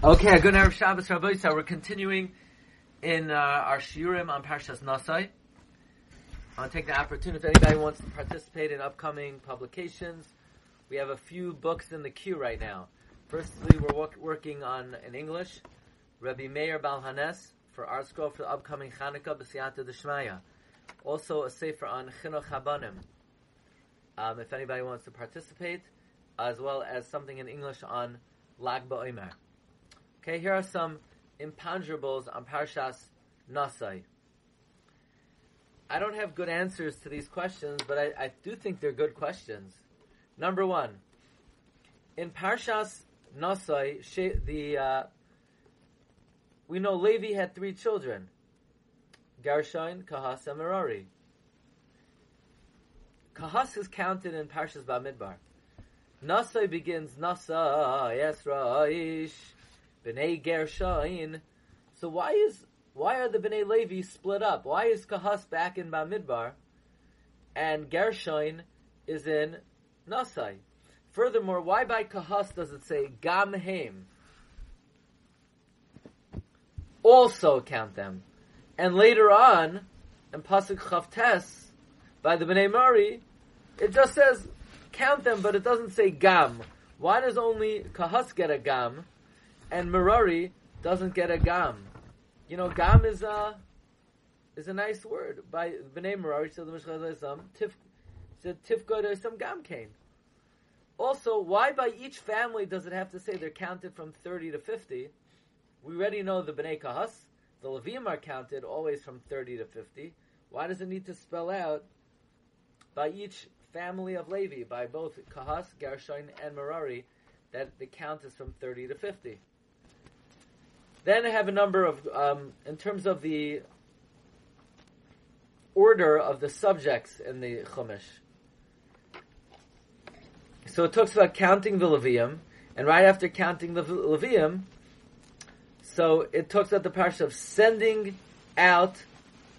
Okay, good Erev Shabbos, Rabbi. So we're continuing in uh, our shiurim on Parshas Nasai. I want to take the opportunity if anybody wants to participate in upcoming publications. We have a few books in the queue right now. Firstly, we're work- working on in English, Rabbi Meir Baal Haness for ArtScroll for the upcoming Chanukah B'Siyata D'Shmaya. Also, a sefer on Chinuch Habanim. Um, if anybody wants to participate, as well as something in English on Lag BaOmer. Okay, here are some imponderables on Parshas Nasai. I don't have good answers to these questions, but I, I do think they're good questions. Number one, in Parshas Nasai, she, the uh, we know Levi had three children: Gershon, Kahas, and Merari. Kahas is counted in Parshas Bamidbar. Nasai begins Nasa Yesraish Bnei Gershon. So why is why are the Bnei Levi split up? Why is Kahas back in Bamidbar, and Gershon is in Nasai? Furthermore, why by Kahas does it say Gam Haim? Also count them, and later on, in Pasuk Chavtes, by the Bnei Mari, it just says count them, but it doesn't say Gam. Why does only Kahas get a Gam? And Merari doesn't get a gam. You know, gam is a is a nice word. By Bnei Merari said the Mishchazayisam, tif said tifka some gam came. Also, why by each family does it have to say they're counted from thirty to fifty? We already know the Bnei Kahas, the Levium are counted always from thirty to fifty. Why does it need to spell out by each family of Levi, by both Kahas, Gershon, and Merari, that the count is from 30 to 50. Then I have a number of, um, in terms of the order of the subjects in the Chumash. So it talks about counting the Levium, and right after counting the Levium, so it talks about the parsha of sending out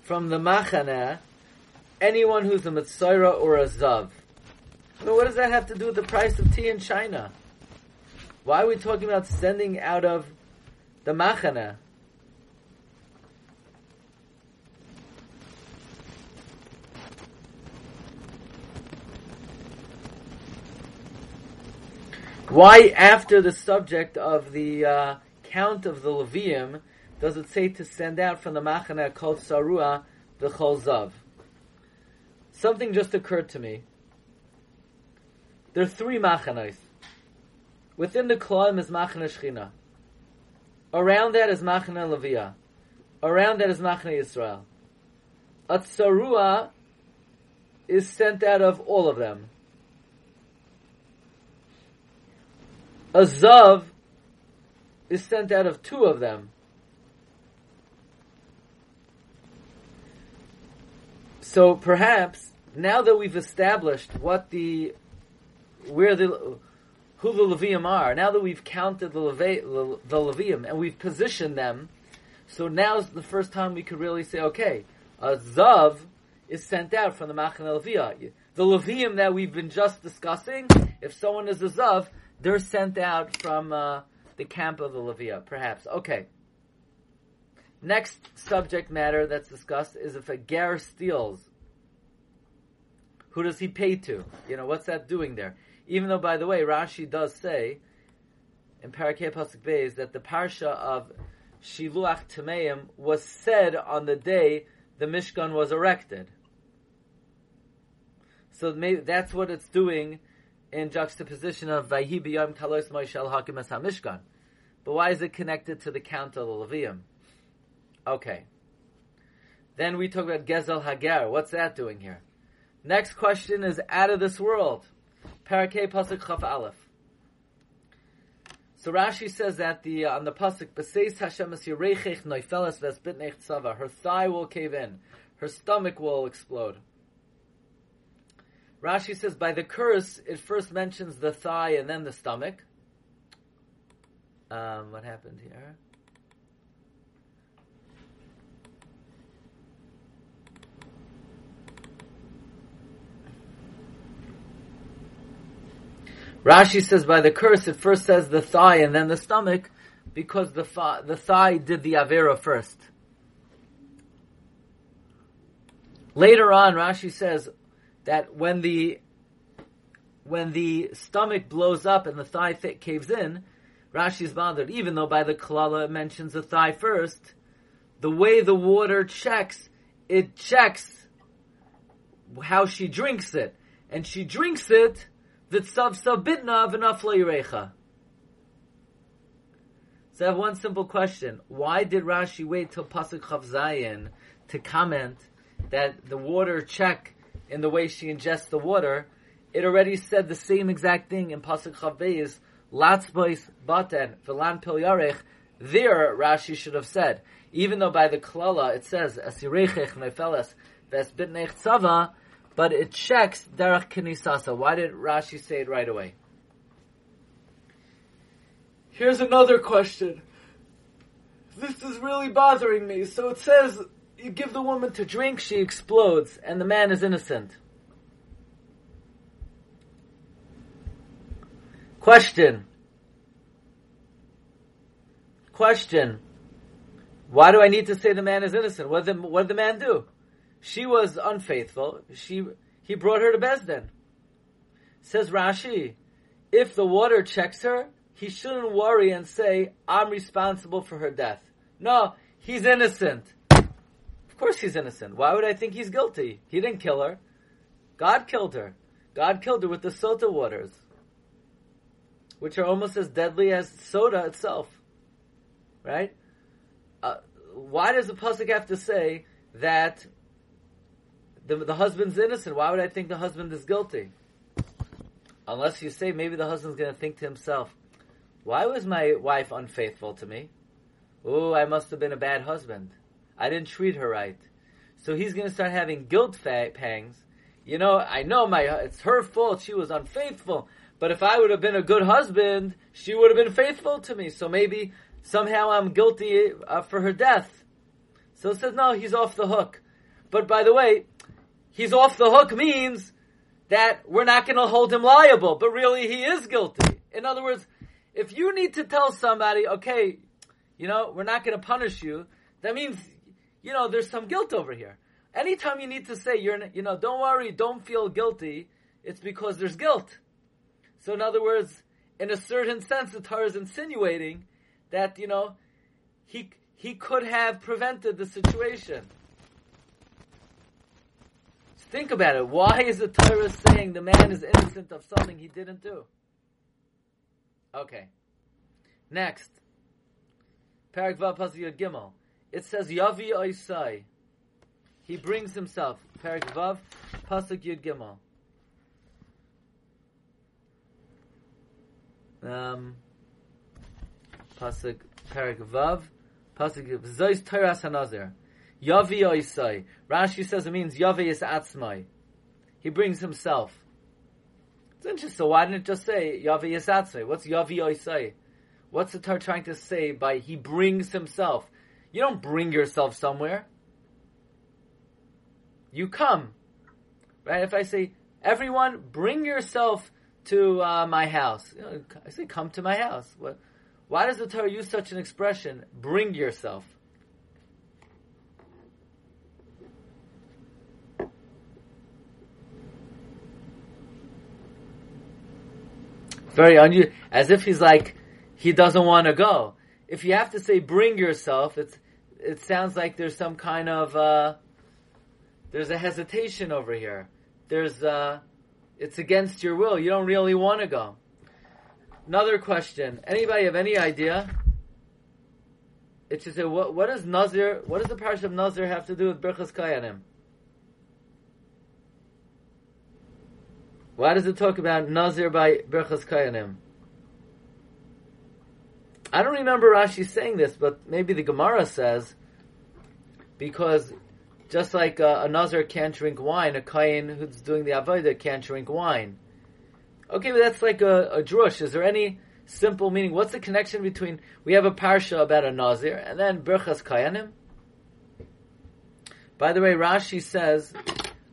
from the Machana anyone who's a Mitzora or a Zav. But what does that have to do with the price of tea in China? Why are we talking about sending out of the Machana? Why, after the subject of the uh, count of the Levium, does it say to send out from the Machana called Sarua the Zav? Something just occurred to me. There are three Machanos. Within the Klaim is Machana Shechina. Around that is Machana Levia. Around that is Machana Yisrael. A Tsarua is sent out of all of them. A Zav is sent out of two of them. So perhaps now that we've established what the where the who the Levium are, now that we've counted the Leve, the Levium and we've positioned them, so now's the first time we could really say, okay, a Zav is sent out from the Machane Levia. The Levium that we've been just discussing, if someone is a Zav, they're sent out from uh, the camp of the Levia, perhaps. Okay. Next subject matter that's discussed is if a ger steals, who does he pay to? You know, what's that doing there? Even though, by the way, Rashi does say in Parakeh Pasuk Beis that the parsha of Shiluach Tameim was said on the day the Mishkan was erected. So maybe that's what it's doing in juxtaposition of Vayhi B'Yom Kalos Moishel Hakim Es HaMishkan. But why is it connected to the count of the Levium? Okay. Then we talk about Gezel Hagar. What's that doing here? Next question is out of this world. Parakeh Pasuk Chaf Aleph. So Rashi says that the uh, on the pasuk B'seis Hashem es Yerechech Noifeles Vesbitnech Tzava. Her thigh will cave in, her stomach will explode. Rashi says by the curse it first mentions the thigh and then the stomach. Um, what happened here? Rashi says by the curse it first says the thigh and then the stomach, because the fa- the thigh did the avera first. Later on, Rashi says that when the when the stomach blows up and the thigh th- caves in, Rashi is bothered. Even though by the klala it mentions the thigh first, the way the water checks, it checks how she drinks it, and she drinks it vitzav sabitna v'nafla So I have one simple question: Why did Rashi wait till pasuk Chav to comment that the water check in the way she ingests the water? It already said the same exact thing in pasuk Chav Latzbois baten v'lan pil yarech. There, Rashi should have said, even though by the klala it says asirechech nefeles ves bitnech tzava, but it checks derech kinisasa. Why did Rashi say it right away? Here's another question. This is really bothering me. So it says you give the woman to drink, she explodes, and the man is innocent. Question. Question. Why do I need to say the man is innocent? What did the, what did the man do? She was unfaithful. She he brought her to Besdin. Says Rashi, if the water checks her, he shouldn't worry and say, I'm responsible for her death. No, he's innocent. Of course he's innocent. Why would I think he's guilty? He didn't kill her. God killed her. God killed her with the sota waters, which are almost as deadly as soda itself. Right? Uh, why does the pasuk have to say that the, the husband's innocent? Why would I think the husband is guilty? Unless you say maybe the husband's going to think to himself, why was my wife unfaithful to me? Oh, I must have been a bad husband. I didn't treat her right. So he's going to start having guilt pangs. You know, I know my it's her fault. She was unfaithful. But if I would have been a good husband, she would have been faithful to me. So maybe somehow I'm guilty uh, for her death. So it says, no, he's off the hook. But by the way, he's off the hook means that we're not going to hold him liable, but really he is guilty. In other words, if you need to tell somebody, okay, you know, we're not going to punish you, that means, you know, there's some guilt over here. Anytime you need to say, you're, you know, don't worry, don't feel guilty, it's because there's guilt. So in other words, in a certain sense, the Torah is insinuating that, you know, he, he could have prevented the situation. Think about it. Why is the Torah saying the man is innocent of something he didn't do? Okay. Next. Parak Vav Gimel. It says Yavi Oisai. He brings himself. Parak Vav Pasuk Yud Gimel. Um, Pasuk Parak Vav, Pasuk Zois Torah Hanazir. Yavi Oisai. Rashi says it means Yavi is Atzmai. He brings himself. It's interesting. So why didn't it just say Yavi is Atzmai? What's Yavi Oisai? What's the Torah trying to say by he brings himself? You don't bring yourself somewhere. You come. Right? If I say, everyone, bring yourself to uh, my house. You know, I say, come to my house. What? Why does the Torah use such an expression? Bring yourself. Very unusual. As if he's like, he doesn't want to go. If you have to say bring yourself, it's, it sounds like there's some kind of, uh, there's a hesitation over here. There's, uh, it's against your will. You don't really want to go. Another question. Anybody have any idea? It's just a, what, what does Nazir, what does the parish of Nazir have to do with Berchas Kayanim? Why does it talk about Nazir by Berchas Kayanim? I don't remember Rashi saying this, but maybe the Gemara says because just like a, a Nazir can't drink wine, a Kayan who's doing the Avodah can't drink wine. Okay, but that's like a, a drush. Is there any simple meaning? What's the connection between we have a parsha about a nazir and then berchas kayanim? By the way, Rashi says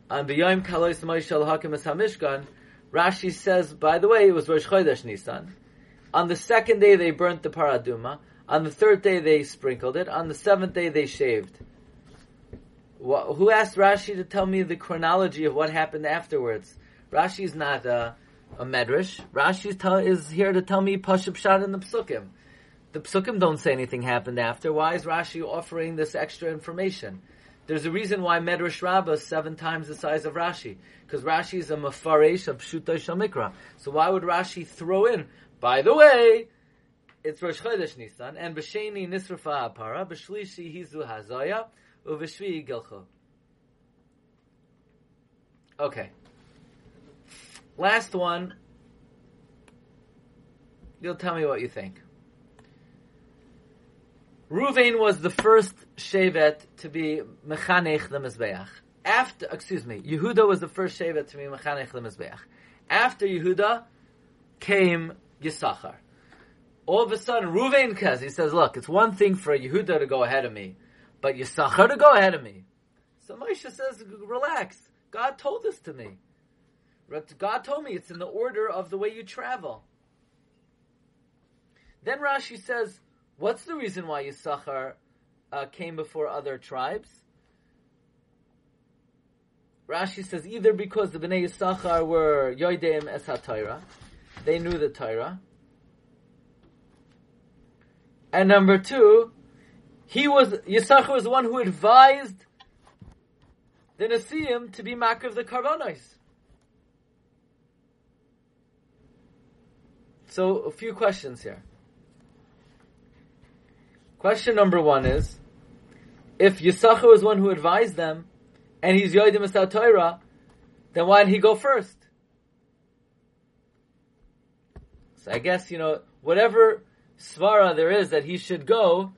on B'yom Kalois Moishel Hakim Hamishkan. Rashi says, by the way, it was Rosh Chodesh Nisan, On the second day, they burnt the parah adumah. On the third day, they sprinkled it. On the seventh day, they shaved. Who asked Rashi to tell me the chronology of what happened afterwards? Rashi is not a, a medrash. Rashi is here to tell me Pashup Shad in the Psukim. The Psukim don't say anything happened after. Why is Rashi offering this extra information? There's a reason why Medrash Rabbah is seven times the size of Rashi. Because Rashi is a mafaresh of Pshuta Shamikra. So why would Rashi throw in, by the way, it's Rosh Chodesh Nisan, and B'Sheni Nisrafa Apara, B'Shlishi Hizu Hazaya, Uv'Shvi Gilcho. Okay. Last one. You'll tell me what you think. Ruvain was the first Shevet to be Mechanech the Mizbeach. After, excuse me, Yehuda was the first Shevet to be Mechanech the Mizbeach. After Yehuda came Yisachar. All of a sudden, Ruvain Kaz, he says, look, it's one thing for Yehuda to go ahead of me, but Yisachar to go ahead of me. So Moshe says, relax. God told this to me. God told me it's in the order of the way you travel. Then Rashi says, what's the reason why Yisachar uh, came before other tribes? Rashi says either because the Bnei Yisachar were Yoideim Es HaTorah, they knew the Torah, and number two, he was Yisachar was the one who advised the Nasiim to be Makar of the Karbonos. So, a few questions here. Question number one is, if Yisachar was one who advised them, and he's Yoidim Es HaTorah, then why didn't he go first? So I guess, you know, whatever svara there is that he should go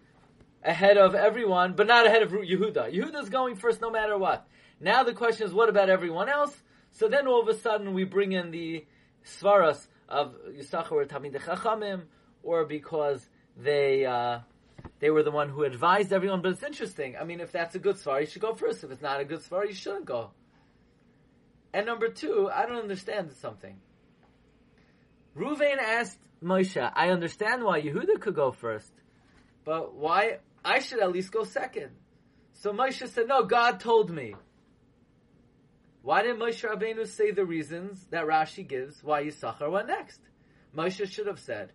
ahead of everyone, but not ahead of Yehuda. Yehuda's going first no matter what. Now the question is, what about everyone else? So then all of a sudden we bring in the svaras of Yisachar or Tamid Chachamim, or because they uh, they were the one who advised everyone. But it's interesting. I mean, if that's a good svar, you should go first. If it's not a good svar, you shouldn't go. And number two, I don't understand something. Ruvain asked Moshe, I understand why Yehuda could go first, but why I should at least go second. So Moshe said, no, God told me. Why didn't Moshe Rabbeinu say the reasons that Rashi gives why Yisachar went next? Moshe should have said,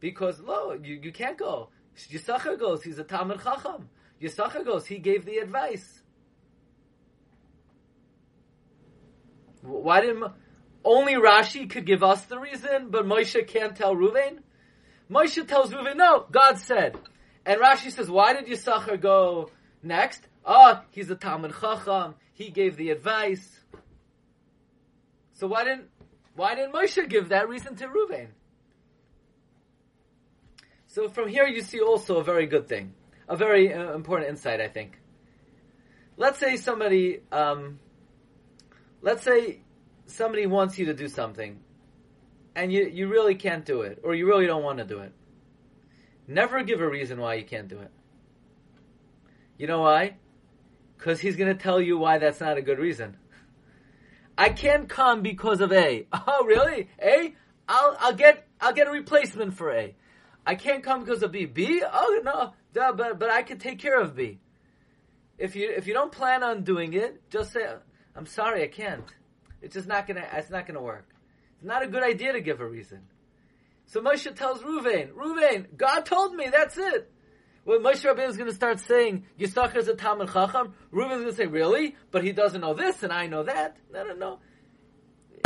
because lo, you, you can't go. Yisachar goes, he's a Talmud Chacham. Yisachar goes, he gave the advice. Why didn't only Rashi could give us the reason, but Moshe can't tell Ruvain? Moshe tells Ruvain, no, God said. And Rashi says, why did Yisachar go next? Ah, oh, he's a Talmud Chacham. He gave the advice. So why didn't why didn't Moshe give that reason to Ruvain? So from here you see also a very good thing, a very uh, important insight, I think. Let's say somebody, um, let's say somebody wants you to do something, and you you really can't do it, or you really don't want to do it. Never give a reason why you can't do it. You know why? Because he's going to tell you why that's not a good reason. I can't come because of A. Oh, really? A? I'll, I'll get, I'll get a replacement for A. I can't come because of B. B? Oh, no. But, but I can take care of B. If you, if you don't plan on doing it, just say, I'm sorry, I can't. It's just not gonna, it's not gonna work. It's not a good idea to give a reason. So Moshe tells Ruvain, Ruvain, God told me, that's it. When Moshe Rabbeinu is going to start saying Yisachar is a Talmud Chacham, Reuben is going to say, "Really? But he doesn't know this, and I know that." No, no,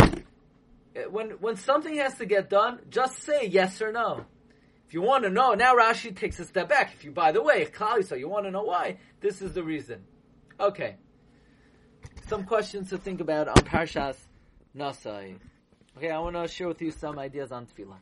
no. When when something has to get done, just say yes or no. If you want to know, now Rashi takes a step back. If you, by the way, so you want to know why, this is the reason. Okay. Some questions to think about on Parshas Nasai. Okay, I want to share with you some ideas on Tefillah.